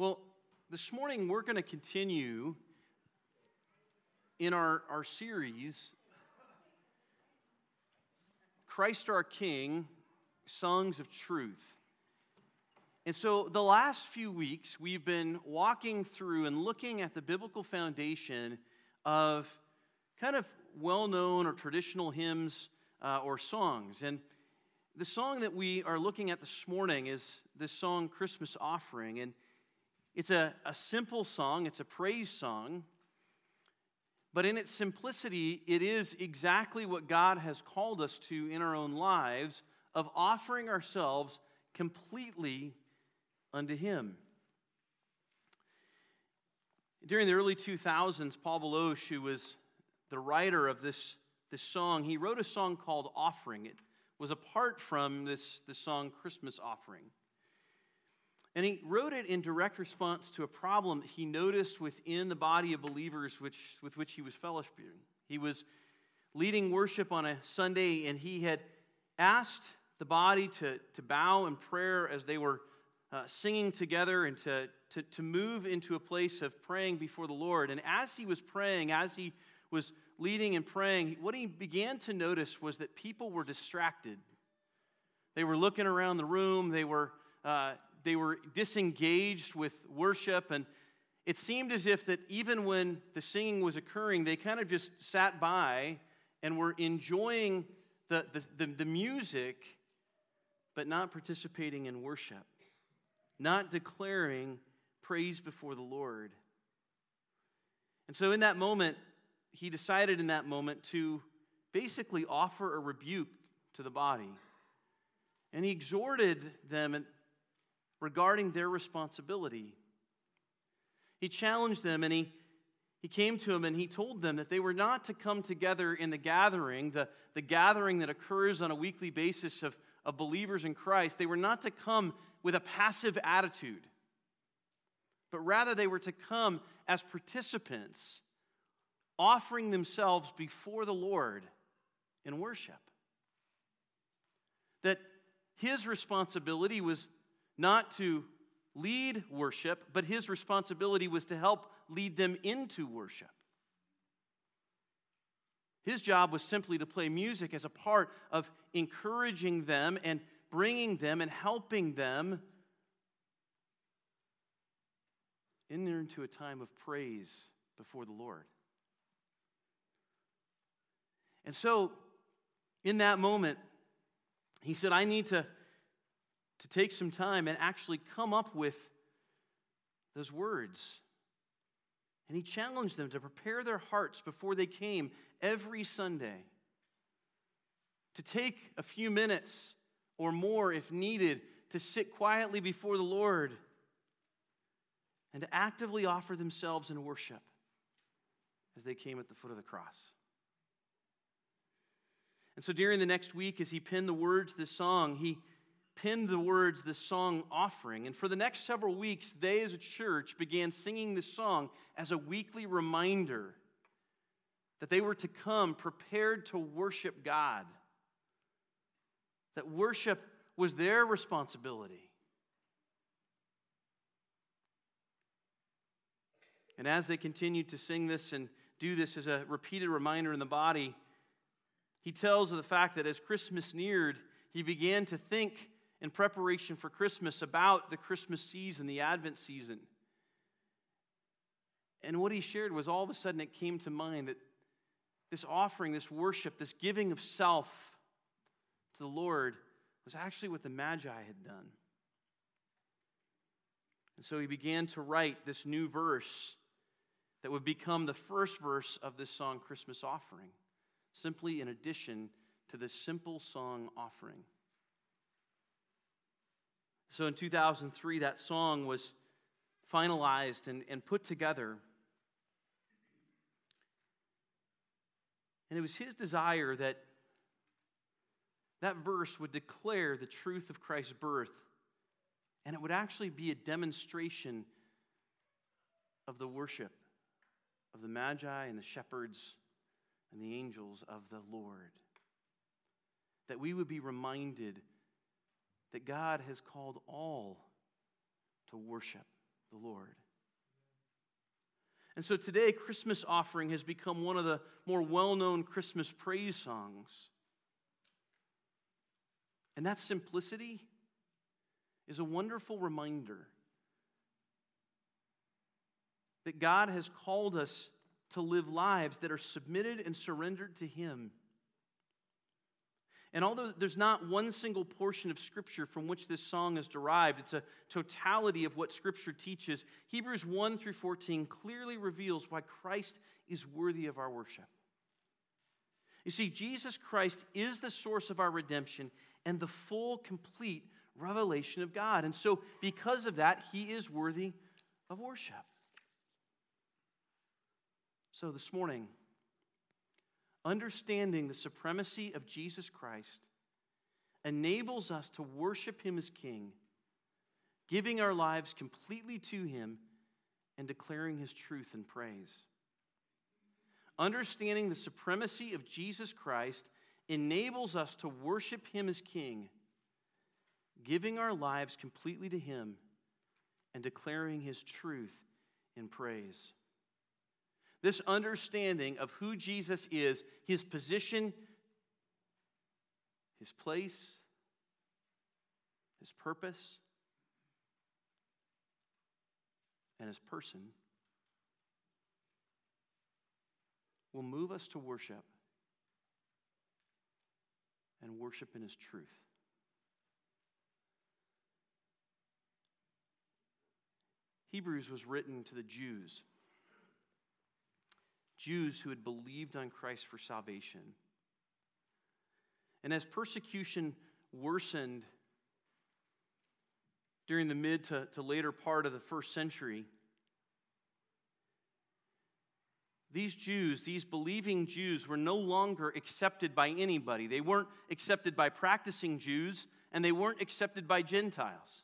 Well, this morning we're going to continue in our, our series, Christ our King Songs of Truth. And so, the last few weeks, we've been walking through and looking at the biblical foundation of kind of well known or traditional hymns uh, or songs. And the song that we are looking at this morning is this song, Christmas Offering. And it's a, a simple song, it's a praise song, but in its simplicity, it is exactly what God has called us to in our own lives of offering ourselves completely unto Him. During the early 2000s, Paul Baloche, who was the writer of this, this song, he wrote a song called Offering. It was apart from this, this song, Christmas Offering. And he wrote it in direct response to a problem he noticed within the body of believers which, with which he was fellowshipping. He was leading worship on a Sunday, and he had asked the body to, to bow in prayer as they were uh, singing together and to, to, to move into a place of praying before the Lord. And as he was praying, as he was leading and praying, what he began to notice was that people were distracted. They were looking around the room, they were uh, they were disengaged with worship and it seemed as if that even when the singing was occurring they kind of just sat by and were enjoying the, the, the, the music but not participating in worship not declaring praise before the lord. And so in that moment he decided in that moment to basically offer a rebuke to the body. And he exhorted them regarding their responsibility. He challenged them and he, he came to them and he told them that they were not to come together in the gathering, the, the gathering that occurs on a weekly basis of, of believers in Christ. They were not to come with a passive attitude, but rather they were to come as participants, offering themselves before the Lord in worship. That his responsibility was not to lead worship, but his responsibility was to help lead them into worship. His job was simply to play music as a part of encouraging them and bringing them and helping them into a time of praise before the Lord. And so, in that moment, he said, I need to to take some time and actually come up with those words. And he challenged them to prepare their hearts before they came every Sunday, to take a few minutes or more if needed to sit quietly before the Lord and to actively offer themselves in worship as they came at the foot of the cross. And so during the next week, as he penned the words to this song, he penned the words, this song offering. And for the next several weeks, they as a church began singing this song as a weekly reminder that they were to come prepared to worship God, that worship was their responsibility. And as they continued to sing this and do this as a repeated reminder in the body, he tells of the fact that as Christmas neared, he began to think in preparation for Christmas about the Christmas season, the Advent season. And what he shared was all of a sudden it came to mind that this offering, this worship, this giving of self to the Lord was actually what the Magi had done. And so he began to write this new verse that would become the first verse of this song, Christmas Offering, simply in addition to this simple song offering. So in 2003, that song was finalized and, and put together. And it was his desire that that verse would declare the truth of Christ's birth, and it would actually be a demonstration of the worship of the Magi and the shepherds and the angels of the Lord. That we would be reminded that God has called all to worship, the Lord. And so today, Christmas offering has become one of the more well known Christmas praise songs. And that simplicity is a wonderful reminder that God has called us to live lives that are submitted and surrendered to Him. And although there's not one single portion of Scripture from which this song is derived, it's a totality of what Scripture teaches. Hebrews 1 through 14 clearly reveals why Christ is worthy of our worship. You see, Jesus Christ is the source of our redemption and the full, complete revelation of God. And so, because of that, he is worthy of worship. So, this morning, understanding the supremacy of Jesus Christ enables us to worship him as King, giving our lives completely to him and declaring his truth and praise. Understanding the supremacy of Jesus Christ enables us to worship him as King, giving our lives completely to him and declaring his truth in praise. This understanding of who Jesus is, his position, his place, his purpose, and his person will move us to worship and worship in his truth. Hebrews was written to the Jews. Jews who had believed on Christ for salvation. And as persecution worsened during the mid to, to later part of the first century, these Jews, these believing Jews, were no longer accepted by anybody. They weren't accepted by practicing Jews, and they weren't accepted by Gentiles.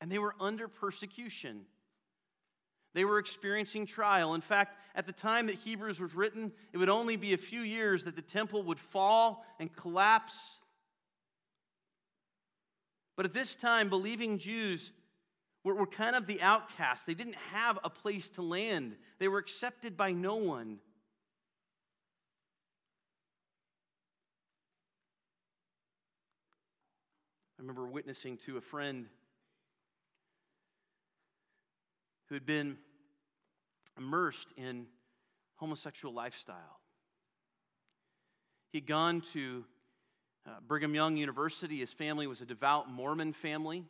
And they were under persecution. They were experiencing trial. In fact, at the time that Hebrews was written, it would only be a few years that the temple would fall and collapse. But at this time, believing Jews were, were kind of the outcasts. They didn't have a place to land, they were accepted by no one. I remember witnessing to a friend who had been immersed in homosexual lifestyle. He'd gone to uh, Brigham Young University. His family was a devout Mormon family.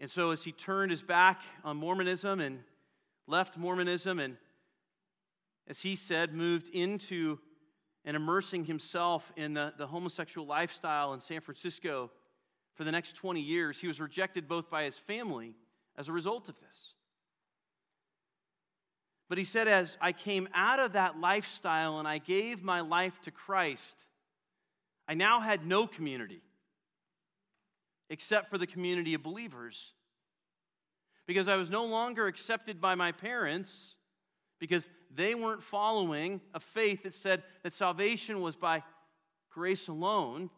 And so, as he turned his back on Mormonism and left Mormonism, and as he said, moved into and immersing himself in the, the homosexual lifestyle in San Francisco for the next 20 years, he was rejected both by his family as a result of this. But he said, as I came out of that lifestyle and I gave my life to Christ, I now had no community except for the community of believers. Because I was no longer accepted by my parents because they weren't following a faith that said that salvation was by grace alone,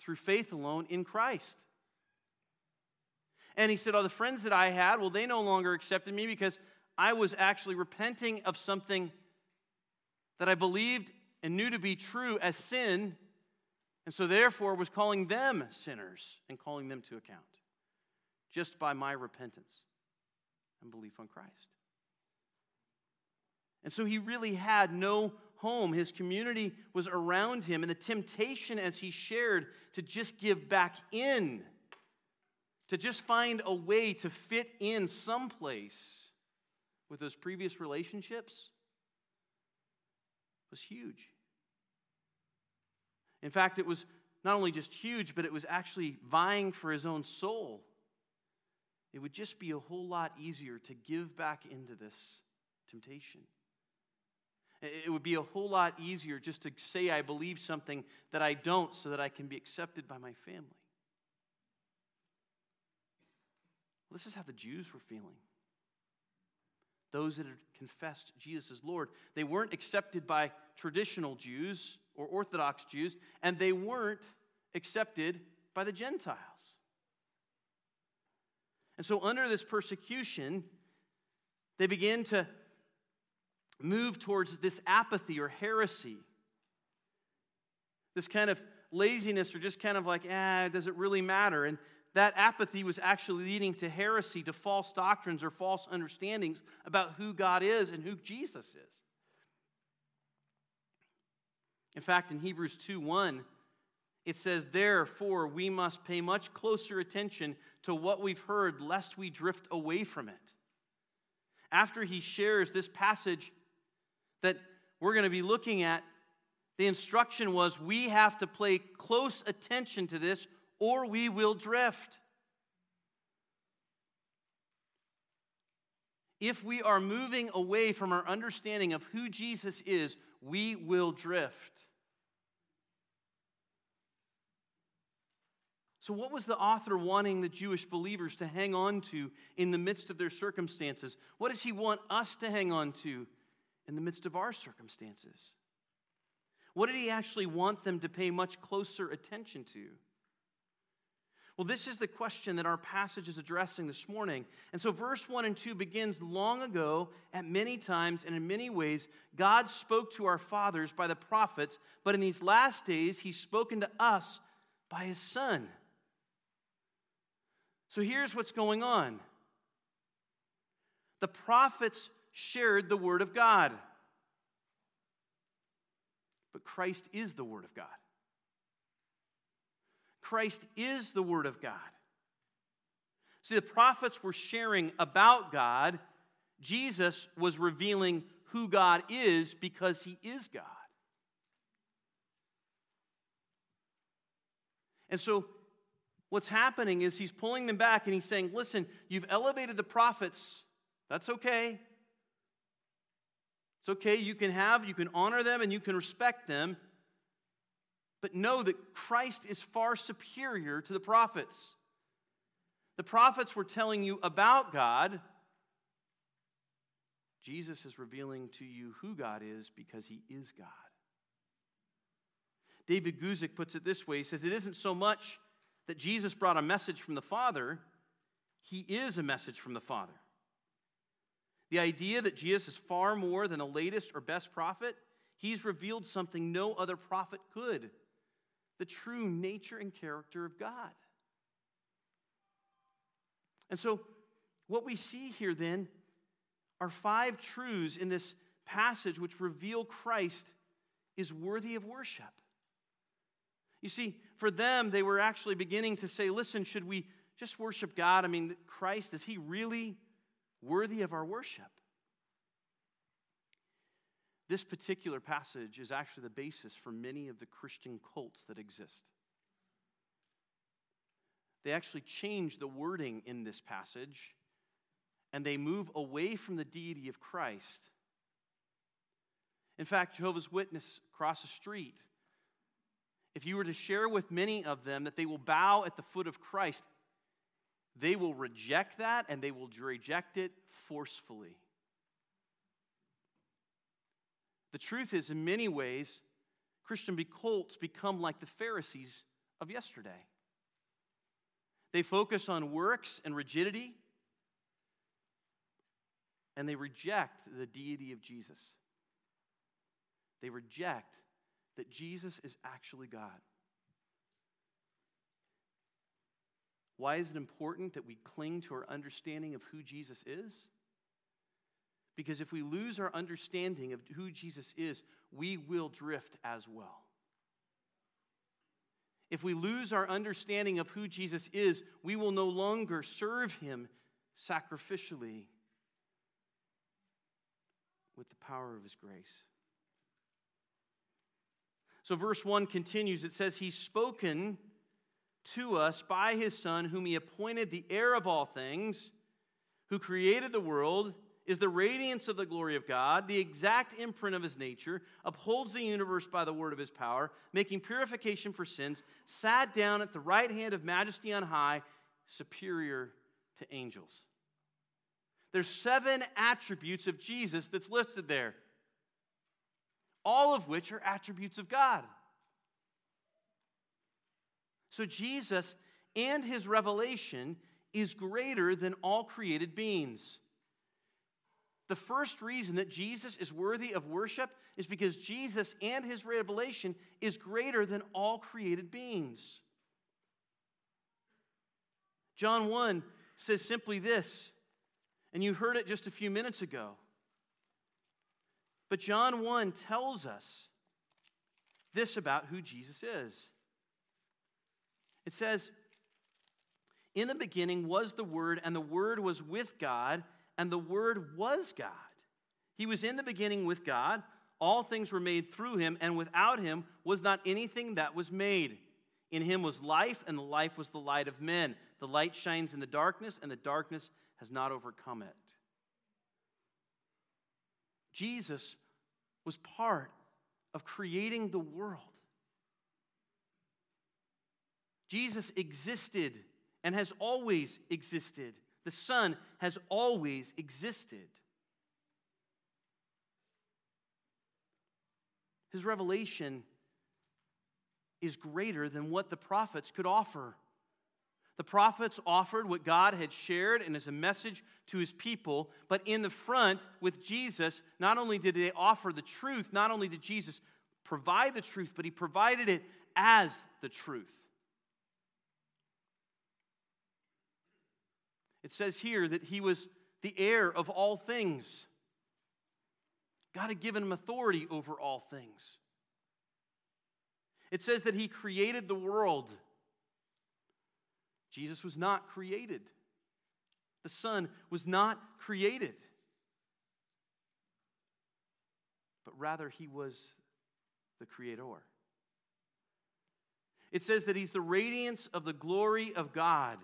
through faith alone in Christ. And he said, Oh, the friends that I had, well, they no longer accepted me because I was actually repenting of something that I believed and knew to be true as sin, and so therefore was calling them sinners and calling them to account just by my repentance and belief on Christ. And so he really had no home. His community was around him, and the temptation as he shared to just give back in to just find a way to fit in someplace with those previous relationships was huge. In fact, it was not only just huge, but it was actually vying for his own soul. It would just be a whole lot easier to give back into this temptation. It would be a whole lot easier just to say I believe something that I don't so that I can be accepted by my family. Well, this is how the Jews were feeling. Those that had confessed Jesus as Lord, they weren't accepted by traditional Jews or Orthodox Jews, and they weren't accepted by the Gentiles. And so, under this persecution, they begin to move towards this apathy or heresy. This kind of laziness or just kind of like, ah, does it really matter? And that apathy was actually leading to heresy, to false doctrines or false understandings about who God is and who Jesus is. In fact, in Hebrews 2 1, it says, Therefore, we must pay much closer attention to what we've heard, lest we drift away from it. After he shares this passage that we're going to be looking at, the instruction was we have to pay close attention to this or we will drift. If we are moving away from our understanding of who Jesus is, we will drift. So, what was the author wanting the Jewish believers to hang on to in the midst of their circumstances? What does he want us to hang on to in the midst of our circumstances? What did he actually want them to pay much closer attention to? Well, this is the question that our passage is addressing this morning. And so, verse 1 and 2 begins long ago, at many times and in many ways, God spoke to our fathers by the prophets, but in these last days, He's spoken to us by His Son. So here's what's going on the prophets shared the Word of God, but Christ is the Word of God. Christ is the Word of God. See, the prophets were sharing about God. Jesus was revealing who God is because he is God. And so what's happening is he's pulling them back and he's saying, Listen, you've elevated the prophets. That's okay. It's okay. You can have, you can honor them, and you can respect them. But know that Christ is far superior to the prophets. The prophets were telling you about God. Jesus is revealing to you who God is because he is God. David Guzik puts it this way he says, It isn't so much that Jesus brought a message from the Father, he is a message from the Father. The idea that Jesus is far more than the latest or best prophet, he's revealed something no other prophet could the true nature and character of God. And so, what we see here then are five truths in this passage which reveal Christ is worthy of worship. You see, for them, they were actually beginning to say, listen, should we just worship God? I mean, Christ, is he really worthy of our worship? This particular passage is actually the basis for many of the Christian cults that exist. They actually change the wording in this passage and they move away from the deity of Christ. In fact, Jehovah's Witness across the street if you were to share with many of them that they will bow at the foot of Christ, they will reject that and they will reject it forcefully. The truth is, in many ways, Christian cults become like the Pharisees of yesterday. They focus on works and rigidity, and they reject the deity of Jesus. They reject that Jesus is actually God. Why is it important that we cling to our understanding of who Jesus is? Because if we lose our understanding of who Jesus is, we will drift as well. If we lose our understanding of who Jesus is, we will no longer serve him sacrificially with the power of his grace. So, verse 1 continues it says, He's spoken to us by His Son, whom He appointed the heir of all things, who created the world, is the radiance of the glory of God, the exact imprint of His nature, upholds the universe by the word of His power, making purification for sins, sat down at the right hand of majesty on high, superior to angels. There's seven attributes of Jesus that's listed there all of which are attributes of God. So Jesus and his revelation is greater than all created beings. The first reason that Jesus is worthy of worship is because Jesus and his revelation is greater than all created beings. John 1 says simply this, and you heard it just a few minutes ago. But John 1 tells us this about who Jesus is. It says, In the beginning was the Word, and the Word was with God, and the Word was God. He was in the beginning with God. All things were made through him, and without him was not anything that was made. In him was life, and the life was the light of men. The light shines in the darkness, and the darkness has not overcome it. Jesus was part of creating the world. Jesus existed and has always existed. The Son has always existed. His revelation is greater than what the prophets could offer. The prophets offered what God had shared and as a message to his people, but in the front with Jesus, not only did they offer the truth, not only did Jesus provide the truth, but he provided it as the truth. It says here that he was the heir of all things. God had given him authority over all things. It says that he created the world. Jesus was not created. The Son was not created. But rather, he was the Creator. It says that he's the radiance of the glory of God.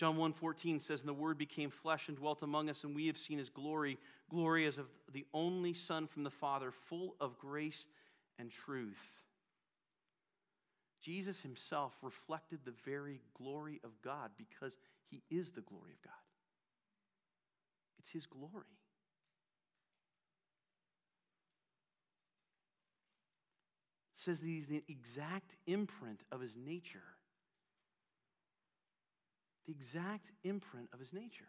John 1:14 says, "And the word became flesh and dwelt among us, and we have seen his glory, glory as of the only Son from the Father, full of grace and truth." Jesus himself reflected the very glory of God because he is the glory of God. It's his glory. It says that he's the exact imprint of his nature the exact imprint of his nature.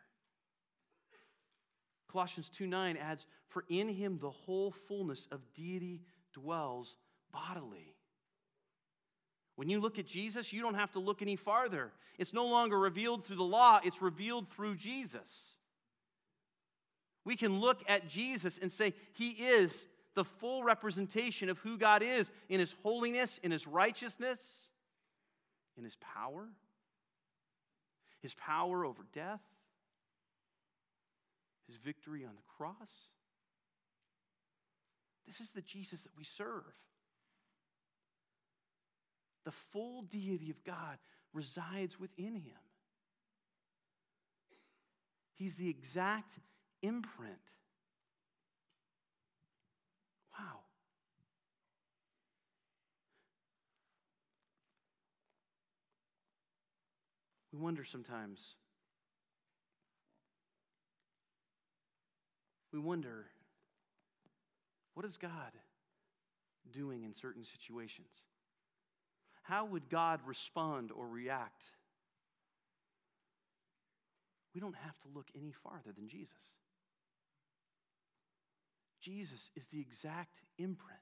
Colossians 2 9 adds, For in him the whole fullness of deity dwells bodily. When you look at Jesus, you don't have to look any farther. It's no longer revealed through the law, it's revealed through Jesus. We can look at Jesus and say, He is the full representation of who God is in His holiness, in His righteousness, in His power his power over death, his victory on the cross. This is the Jesus that we serve. The full deity of God resides within him. He's the exact imprint. We wonder sometimes. We wonder what is God doing in certain situations? How would God respond or react? We don't have to look any farther than Jesus. Jesus is the exact imprint.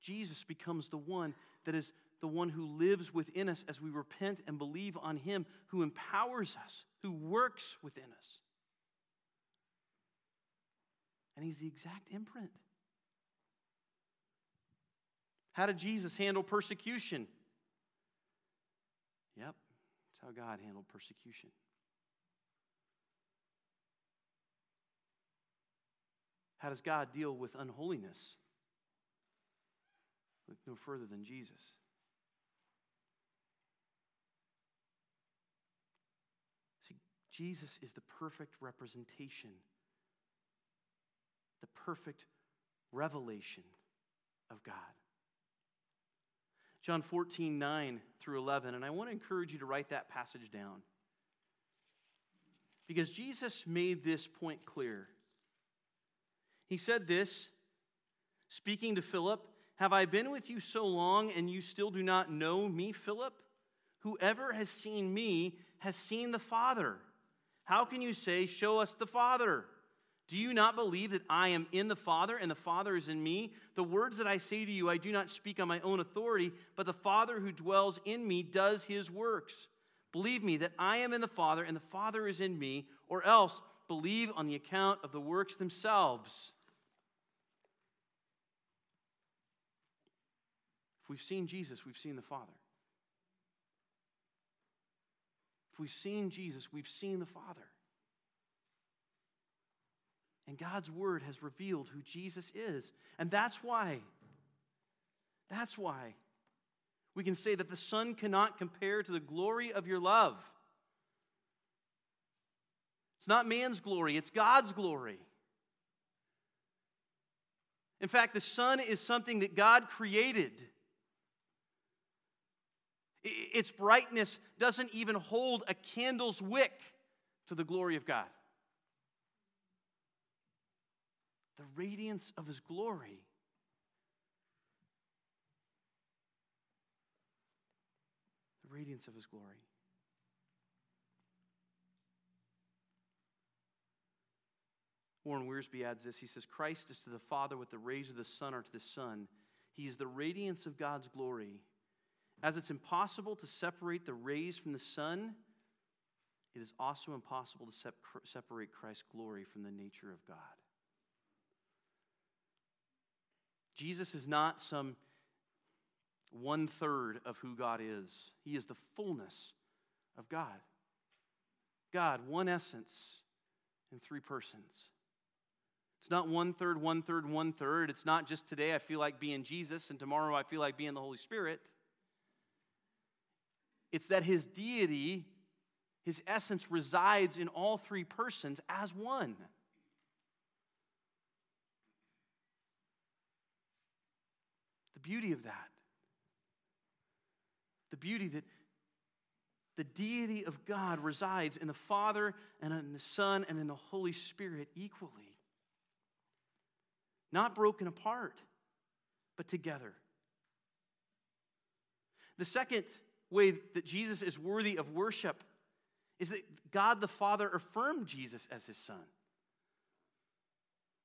Jesus becomes the one that is the one who lives within us as we repent and believe on Him, who empowers us, who works within us. And He's the exact imprint. How did Jesus handle persecution? Yep, that's how God handled persecution. How does God deal with unholiness? Look no further than Jesus. Jesus is the perfect representation, the perfect revelation of God. John 14, 9 through 11, and I want to encourage you to write that passage down. Because Jesus made this point clear. He said this, speaking to Philip, Have I been with you so long and you still do not know me, Philip? Whoever has seen me has seen the Father. How can you say, Show us the Father? Do you not believe that I am in the Father and the Father is in me? The words that I say to you, I do not speak on my own authority, but the Father who dwells in me does his works. Believe me that I am in the Father and the Father is in me, or else believe on the account of the works themselves. If we've seen Jesus, we've seen the Father. If we've seen Jesus, we've seen the Father. And God's word has revealed who Jesus is. And that's why, that's why we can say that the sun cannot compare to the glory of your love. It's not man's glory, it's God's glory. In fact, the sun is something that God created. Its brightness doesn't even hold a candle's wick to the glory of God. The radiance of His glory. The radiance of His glory. Warren Wiersbe adds this. He says, Christ is to the Father what the rays of the sun are to the sun. He is the radiance of God's glory as it's impossible to separate the rays from the sun, it is also impossible to separate Christ's glory from the nature of God. Jesus is not some one third of who God is, He is the fullness of God. God, one essence in three persons. It's not one third, one third, one third. It's not just today I feel like being Jesus and tomorrow I feel like being the Holy Spirit. It's that his deity, his essence, resides in all three persons as one. The beauty of that, the beauty that the deity of God resides in the Father and in the Son and in the Holy Spirit equally. Not broken apart, but together. The second way that Jesus is worthy of worship is that God the Father affirmed Jesus as his son.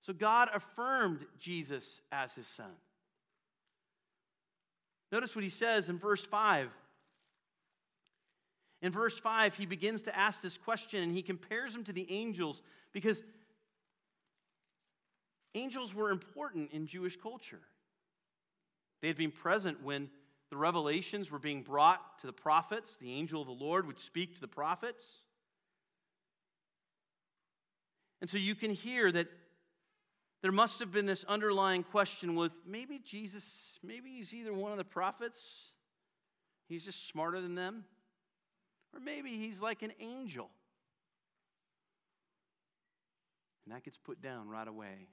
So God affirmed Jesus as his son. Notice what he says in verse 5. In verse 5, he begins to ask this question and he compares him to the angels because angels were important in Jewish culture. They had been present when the revelations were being brought to the prophets. The angel of the Lord would speak to the prophets. And so you can hear that there must have been this underlying question with maybe Jesus, maybe he's either one of the prophets, he's just smarter than them, or maybe he's like an angel. And that gets put down right away.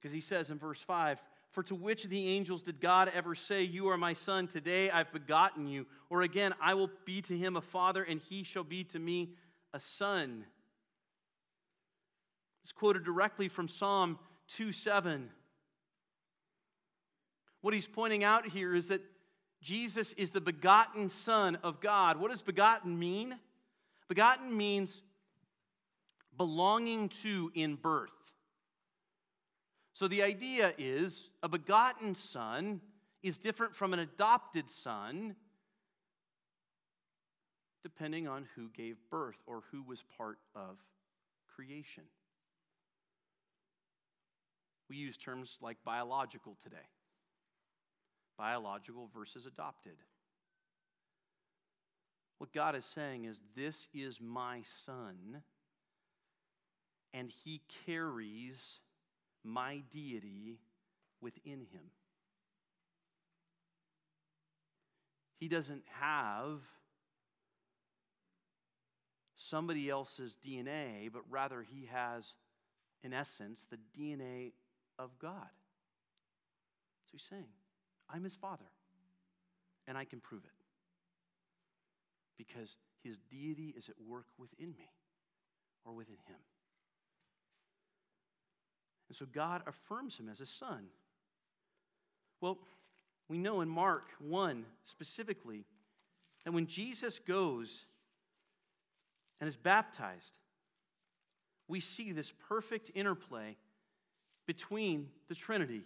Because he says in verse 5 for to which of the angels did God ever say, You are my son, today I've begotten you? Or again, I will be to him a father, and he shall be to me a son. It's quoted directly from Psalm 2 7. What he's pointing out here is that Jesus is the begotten Son of God. What does begotten mean? Begotten means belonging to in birth. So the idea is a begotten son is different from an adopted son depending on who gave birth or who was part of creation. We use terms like biological today biological versus adopted. What God is saying is, This is my son, and he carries my deity within him. He doesn't have somebody else's DNA, but rather he has, in essence, the DNA of God. So he's saying, I'm his father, and I can prove it. Because his deity is at work within me or within him. And so God affirms him as a son. Well, we know in Mark 1 specifically that when Jesus goes and is baptized, we see this perfect interplay between the Trinity.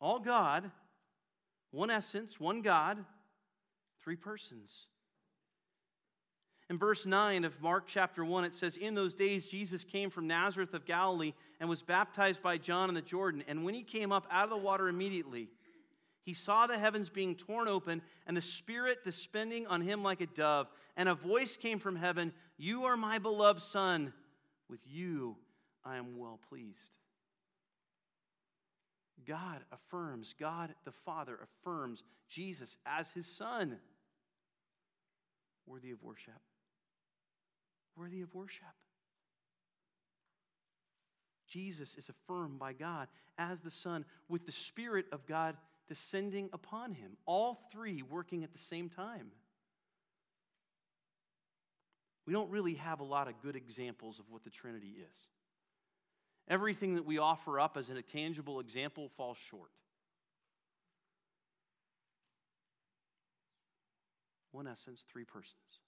All God, one essence, one God, three persons. In verse 9 of Mark chapter 1, it says, In those days, Jesus came from Nazareth of Galilee and was baptized by John in the Jordan. And when he came up out of the water immediately, he saw the heavens being torn open and the Spirit descending on him like a dove. And a voice came from heaven You are my beloved Son. With you I am well pleased. God affirms, God the Father affirms Jesus as his Son, worthy of worship worthy of worship. Jesus is affirmed by God as the Son with the Spirit of God descending upon him, all three working at the same time. We don't really have a lot of good examples of what the Trinity is. Everything that we offer up as a tangible example falls short. One essence, three persons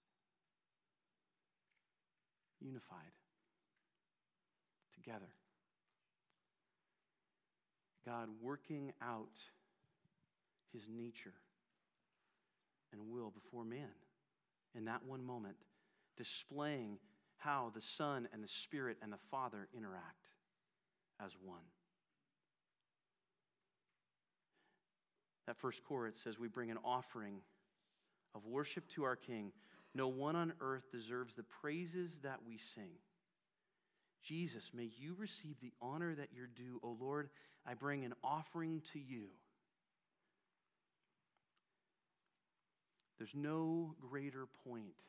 unified together. God working out his nature and will before man in that one moment, displaying how the Son and the Spirit and the Father interact as one. That first chorus says, We bring an offering of worship to our King no one on earth deserves the praises that we sing. Jesus, may you receive the honor that you're due. O Lord, I bring an offering to you. There's no greater point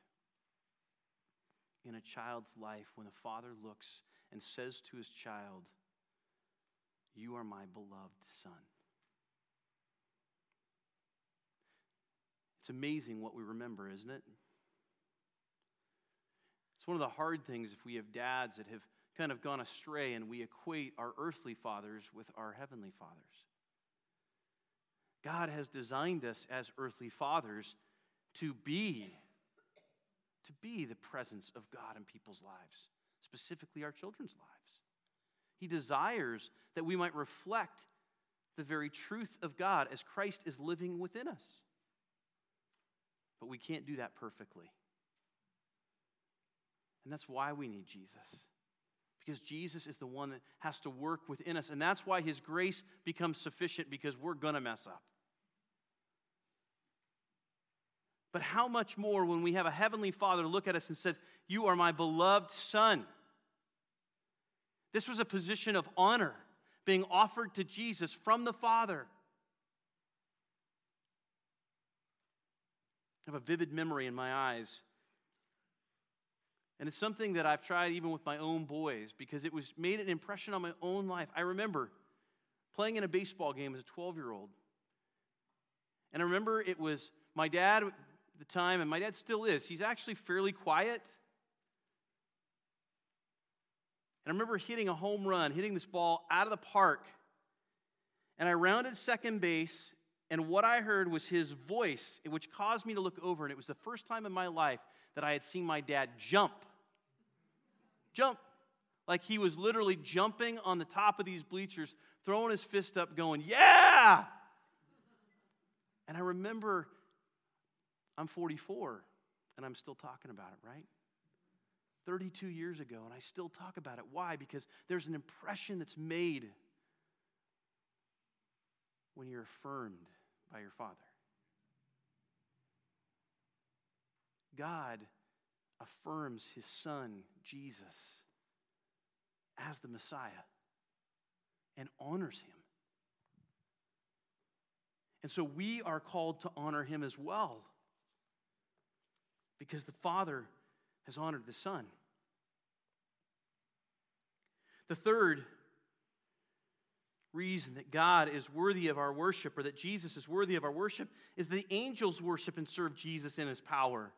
in a child's life when a father looks and says to his child, You are my beloved son. It's amazing what we remember, isn't it? One of the hard things if we have dads that have kind of gone astray and we equate our earthly fathers with our heavenly fathers. God has designed us as earthly fathers to be to be the presence of God in people's lives, specifically our children's lives. He desires that we might reflect the very truth of God as Christ is living within us. But we can't do that perfectly. And that's why we need Jesus. Because Jesus is the one that has to work within us. And that's why his grace becomes sufficient because we're going to mess up. But how much more when we have a heavenly Father look at us and said, You are my beloved Son? This was a position of honor being offered to Jesus from the Father. I have a vivid memory in my eyes and it's something that I've tried even with my own boys because it was made an impression on my own life. I remember playing in a baseball game as a 12 year old. And I remember it was my dad at the time, and my dad still is. He's actually fairly quiet. And I remember hitting a home run, hitting this ball out of the park. And I rounded second base, and what I heard was his voice, which caused me to look over. And it was the first time in my life that I had seen my dad jump jump. Like he was literally jumping on the top of these bleachers, throwing his fist up, going, Yeah! And I remember I'm 44 and I'm still talking about it, right? 32 years ago, and I still talk about it. Why? Because there's an impression that's made when you're affirmed by your Father. God affirms his son, Jesus, as the Messiah and honors him. And so we are called to honor him as well because the Father has honored the Son. The third reason that God is worthy of our worship or that Jesus is worthy of our worship is the angels worship and serve Jesus in his power.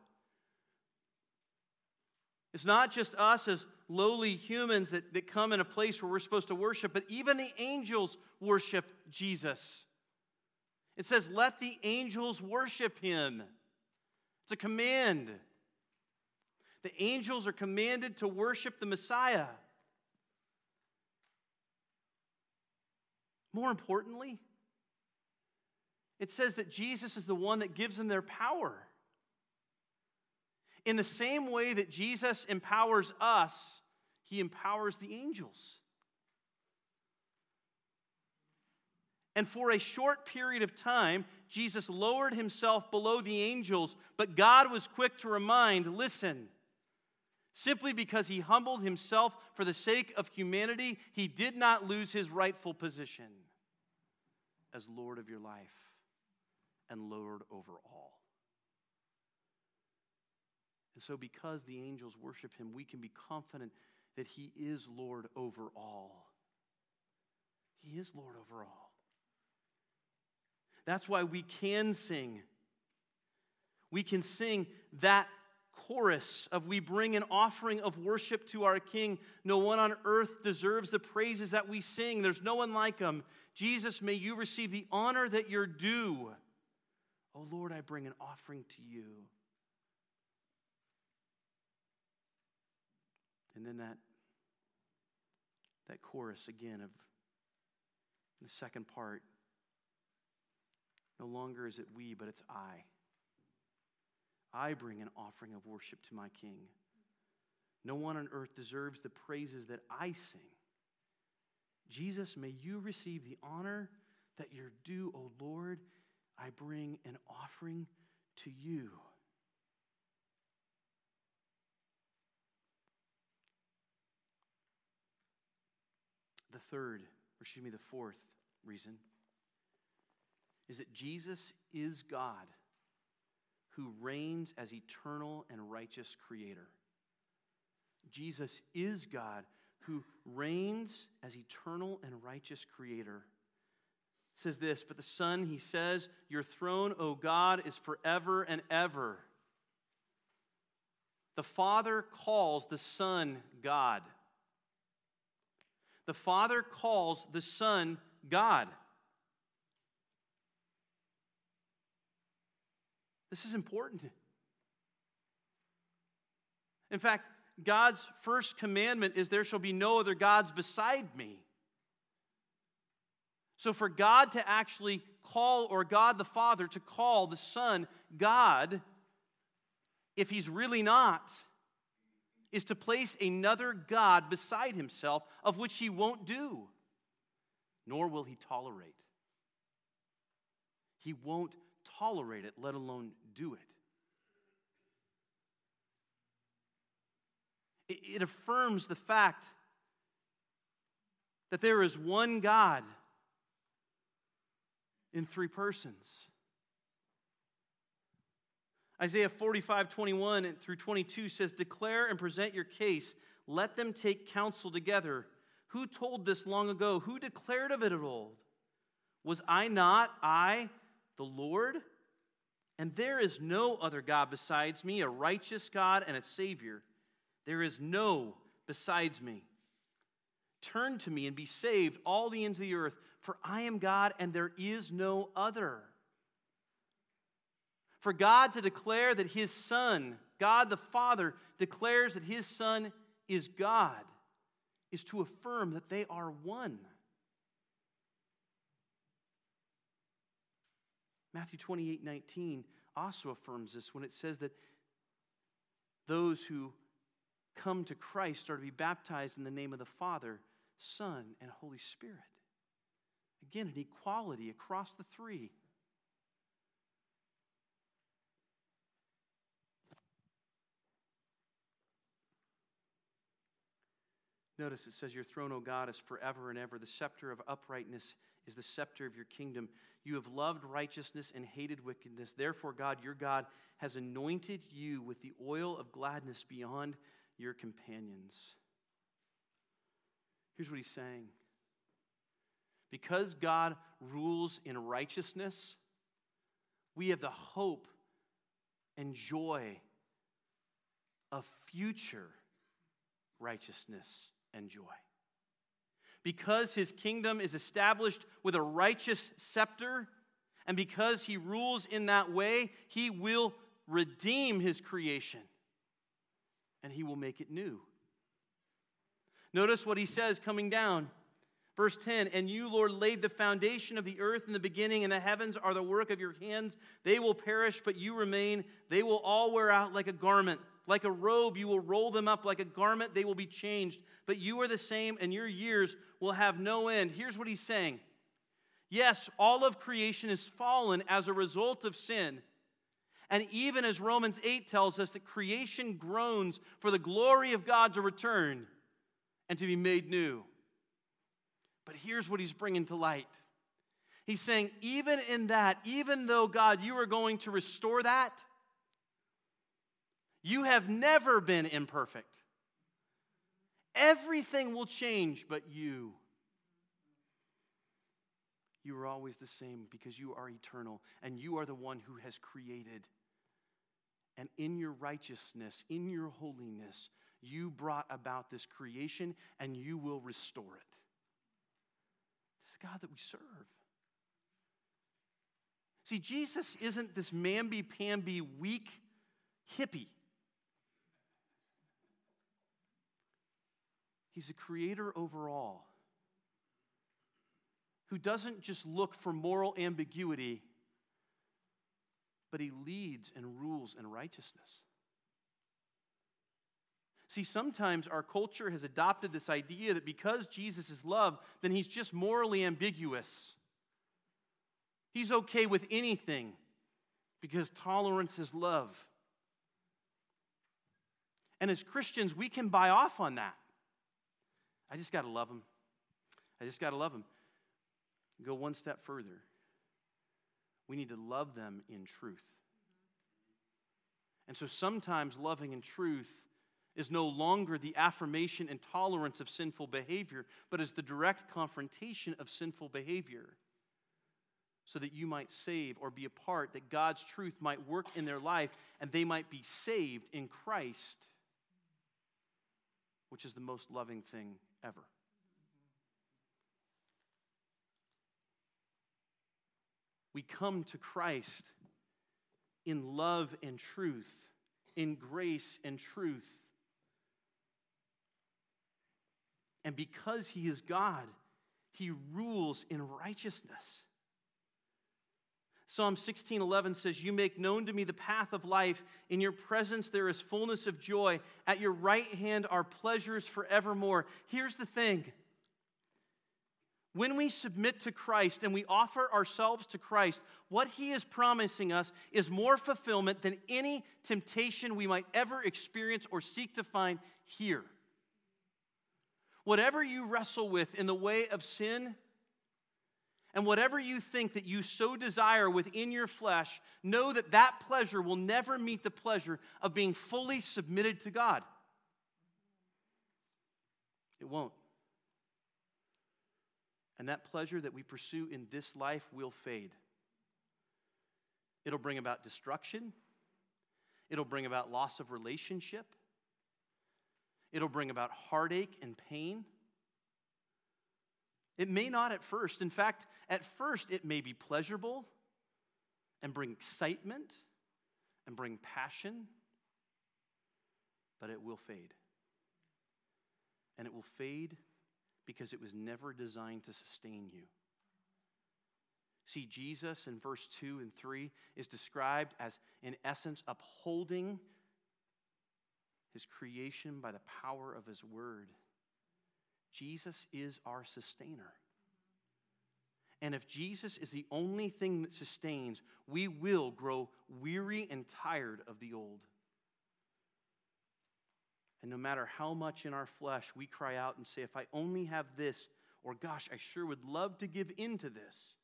It's not just us as lowly humans that, that come in a place where we're supposed to worship, but even the angels worship Jesus. It says, Let the angels worship him. It's a command. The angels are commanded to worship the Messiah. More importantly, it says that Jesus is the one that gives them their power. In the same way that Jesus empowers us, he empowers the angels. And for a short period of time, Jesus lowered himself below the angels, but God was quick to remind listen, simply because he humbled himself for the sake of humanity, he did not lose his rightful position as Lord of your life and Lord over all. And so, because the angels worship him, we can be confident that he is Lord over all. He is Lord over all. That's why we can sing. We can sing that chorus of we bring an offering of worship to our king no one on earth deserves the praises that we sing there's no one like him jesus may you receive the honor that you're due oh lord i bring an offering to you and then that that chorus again of the second part no longer is it we, but it's I. I bring an offering of worship to my King. No one on earth deserves the praises that I sing. Jesus, may you receive the honor that you're due, O Lord. I bring an offering to you. The third, or excuse me, the fourth reason is that Jesus is God who reigns as eternal and righteous creator. Jesus is God who reigns as eternal and righteous creator. It says this, but the Son, he says, Your throne, O God, is forever and ever. The Father calls the Son God. The Father calls the Son God. This is important. In fact, God's first commandment is there shall be no other gods beside me. So, for God to actually call, or God the Father to call the Son God, if he's really not, is to place another God beside himself, of which he won't do, nor will he tolerate. He won't tolerate it, let alone do it. It affirms the fact that there is one God in three persons. Isaiah 45, 21 through 22 says, Declare and present your case. Let them take counsel together. Who told this long ago? Who declared of it at old? Was I not, I, the Lord? And there is no other God besides me, a righteous God and a Savior. There is no besides me. Turn to me and be saved, all the ends of the earth, for I am God and there is no other. For God to declare that His Son, God the Father, declares that His Son is God, is to affirm that they are one. Matthew 28 19 also affirms this when it says that those who come to Christ are to be baptized in the name of the Father, Son, and Holy Spirit. Again, an equality across the three. Notice it says, Your throne, O God, is forever and ever. The scepter of uprightness is the scepter of your kingdom. You have loved righteousness and hated wickedness. Therefore, God, your God, has anointed you with the oil of gladness beyond your companions. Here's what he's saying Because God rules in righteousness, we have the hope and joy of future righteousness and joy because his kingdom is established with a righteous scepter And because he rules in that way, he will redeem his creation and he will make it new. Notice what he says coming down. Verse 10 And you, Lord, laid the foundation of the earth in the beginning, and the heavens are the work of your hands. They will perish, but you remain. They will all wear out like a garment. Like a robe, you will roll them up. Like a garment, they will be changed. But you are the same, and your years will have no end. Here's what he's saying Yes, all of creation is fallen as a result of sin. And even as Romans 8 tells us that creation groans for the glory of God to return and to be made new. But here's what he's bringing to light. He's saying, even in that, even though God, you are going to restore that, you have never been imperfect. Everything will change but you. You are always the same because you are eternal and you are the one who has created. And in your righteousness, in your holiness, you brought about this creation and you will restore it. This is God that we serve. See, Jesus isn't this mamby pamby weak hippie. He's a creator over all who doesn't just look for moral ambiguity, but he leads and rules in righteousness. See, sometimes our culture has adopted this idea that because Jesus is love, then he's just morally ambiguous. He's okay with anything because tolerance is love. And as Christians, we can buy off on that. I just got to love him. I just got to love him. Go one step further. We need to love them in truth. And so sometimes loving in truth is no longer the affirmation and tolerance of sinful behavior, but is the direct confrontation of sinful behavior so that you might save or be a part, that God's truth might work in their life and they might be saved in Christ, which is the most loving thing ever. We come to Christ in love and truth, in grace and truth. And because he is God, he rules in righteousness. Psalm 16:11 says, "You make known to me the path of life. In your presence there is fullness of joy. At your right hand are pleasures forevermore." Here's the thing. When we submit to Christ and we offer ourselves to Christ, what He is promising us is more fulfillment than any temptation we might ever experience or seek to find here. Whatever you wrestle with in the way of sin, and whatever you think that you so desire within your flesh, know that that pleasure will never meet the pleasure of being fully submitted to God. It won't. And that pleasure that we pursue in this life will fade. It'll bring about destruction. It'll bring about loss of relationship. It'll bring about heartache and pain. It may not at first. In fact, at first, it may be pleasurable and bring excitement and bring passion, but it will fade. And it will fade because it was never designed to sustain you. See, Jesus in verse 2 and 3 is described as, in essence, upholding his creation by the power of his word. Jesus is our sustainer. And if Jesus is the only thing that sustains, we will grow weary and tired of the old. And no matter how much in our flesh we cry out and say, if I only have this, or gosh, I sure would love to give in to this,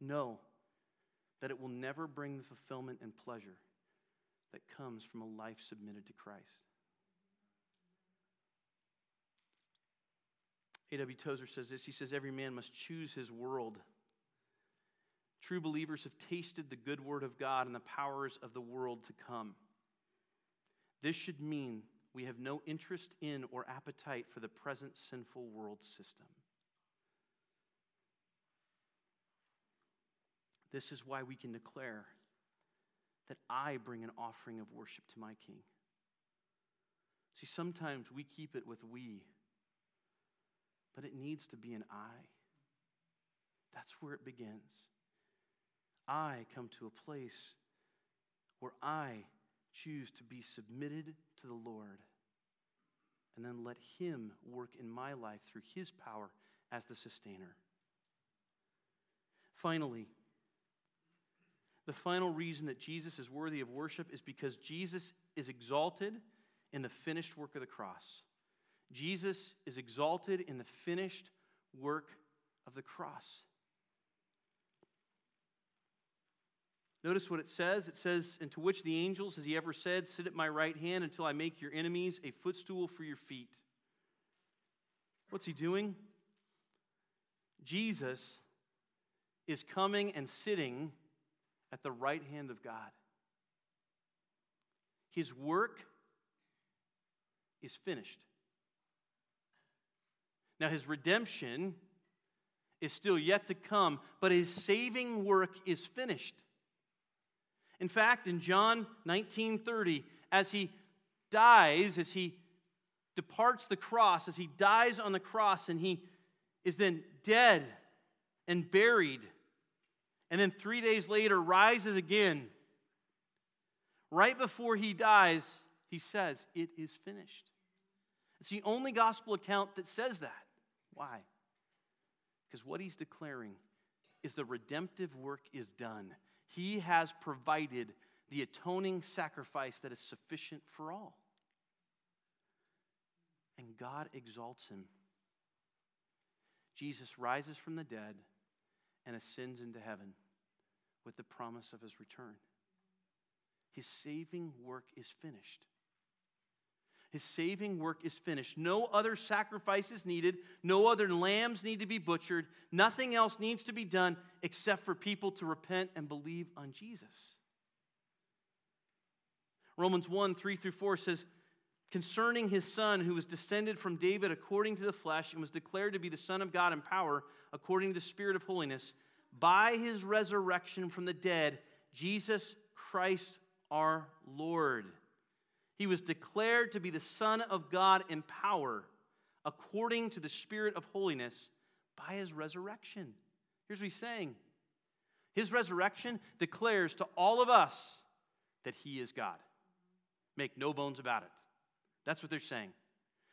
know that it will never bring the fulfillment and pleasure that comes from a life submitted to Christ. A.W. Tozer says this He says, Every man must choose his world. True believers have tasted the good word of God and the powers of the world to come. This should mean we have no interest in or appetite for the present sinful world system. This is why we can declare that I bring an offering of worship to my King. See, sometimes we keep it with we, but it needs to be an I. That's where it begins. I come to a place where I choose to be submitted to the Lord and then let Him work in my life through His power as the sustainer. Finally, the final reason that Jesus is worthy of worship is because Jesus is exalted in the finished work of the cross. Jesus is exalted in the finished work of the cross. Notice what it says. It says, And to which the angels has he ever said, Sit at my right hand until I make your enemies a footstool for your feet. What's he doing? Jesus is coming and sitting at the right hand of God. His work is finished. Now, his redemption is still yet to come, but his saving work is finished. In fact, in John 19:30, as he dies, as he departs the cross, as he dies on the cross, and he is then dead and buried, and then three days later rises again. Right before he dies, he says, It is finished. It's the only gospel account that says that. Why? Because what he's declaring is the redemptive work is done. He has provided the atoning sacrifice that is sufficient for all. And God exalts him. Jesus rises from the dead and ascends into heaven with the promise of his return. His saving work is finished. His saving work is finished. No other sacrifice is needed. No other lambs need to be butchered. Nothing else needs to be done except for people to repent and believe on Jesus. Romans 1 3 through 4 says, Concerning his son, who was descended from David according to the flesh and was declared to be the Son of God in power, according to the Spirit of holiness, by his resurrection from the dead, Jesus Christ our Lord he was declared to be the Son of God in power according to the Spirit of holiness by his resurrection. Here's what he's saying His resurrection declares to all of us that he is God. Make no bones about it. That's what they're saying.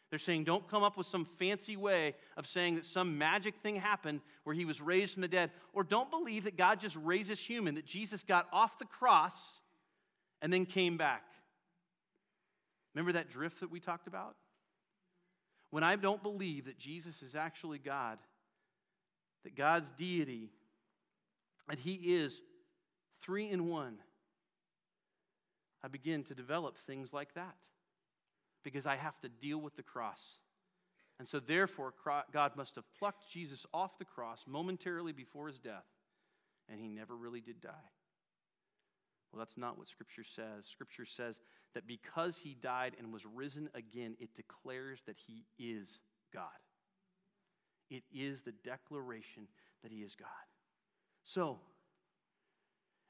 They're saying, don't come up with some fancy way of saying that some magic thing happened where he was raised from the dead. Or don't believe that God just raises human, that Jesus got off the cross and then came back. Remember that drift that we talked about? When I don't believe that Jesus is actually God, that God's deity, that He is three in one, I begin to develop things like that because I have to deal with the cross. And so, therefore, God must have plucked Jesus off the cross momentarily before his death, and he never really did die. Well, that's not what Scripture says. Scripture says that because he died and was risen again, it declares that he is God. It is the declaration that he is God. So,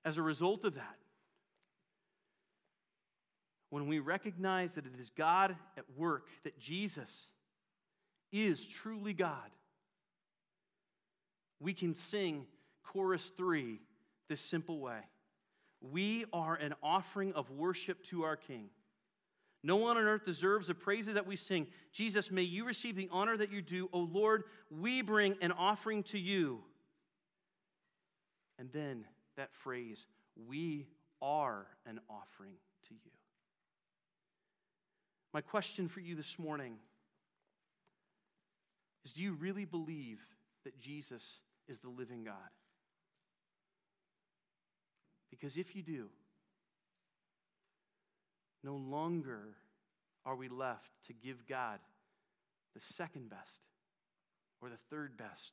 as a result of that, when we recognize that it is God at work, that Jesus is truly God, we can sing chorus three this simple way we are an offering of worship to our King. No one on earth deserves the praises that we sing. Jesus, may you receive the honor that you do. O Lord, we bring an offering to you. And then that phrase, we are an offering to you. My question for you this morning is Do you really believe that Jesus is the living God? Because if you do, no longer are we left to give God the second best or the third best.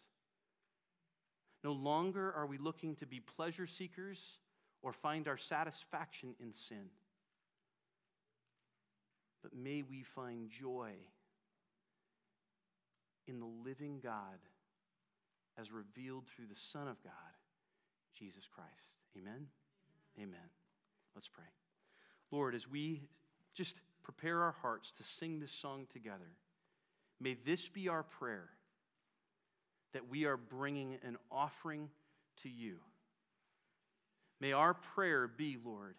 No longer are we looking to be pleasure seekers or find our satisfaction in sin. But may we find joy in the living God as revealed through the Son of God, Jesus Christ. Amen? Amen. Let's pray. Lord, as we just prepare our hearts to sing this song together, may this be our prayer that we are bringing an offering to you. May our prayer be, Lord,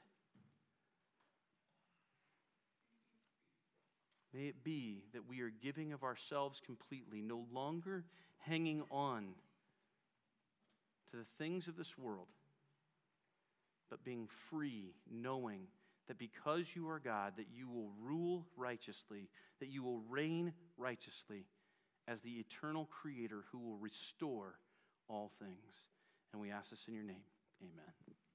may it be that we are giving of ourselves completely, no longer hanging on to the things of this world, but being free, knowing that because you are God, that you will rule righteously, that you will reign righteously as the eternal creator who will restore all things. And we ask this in your name. Amen.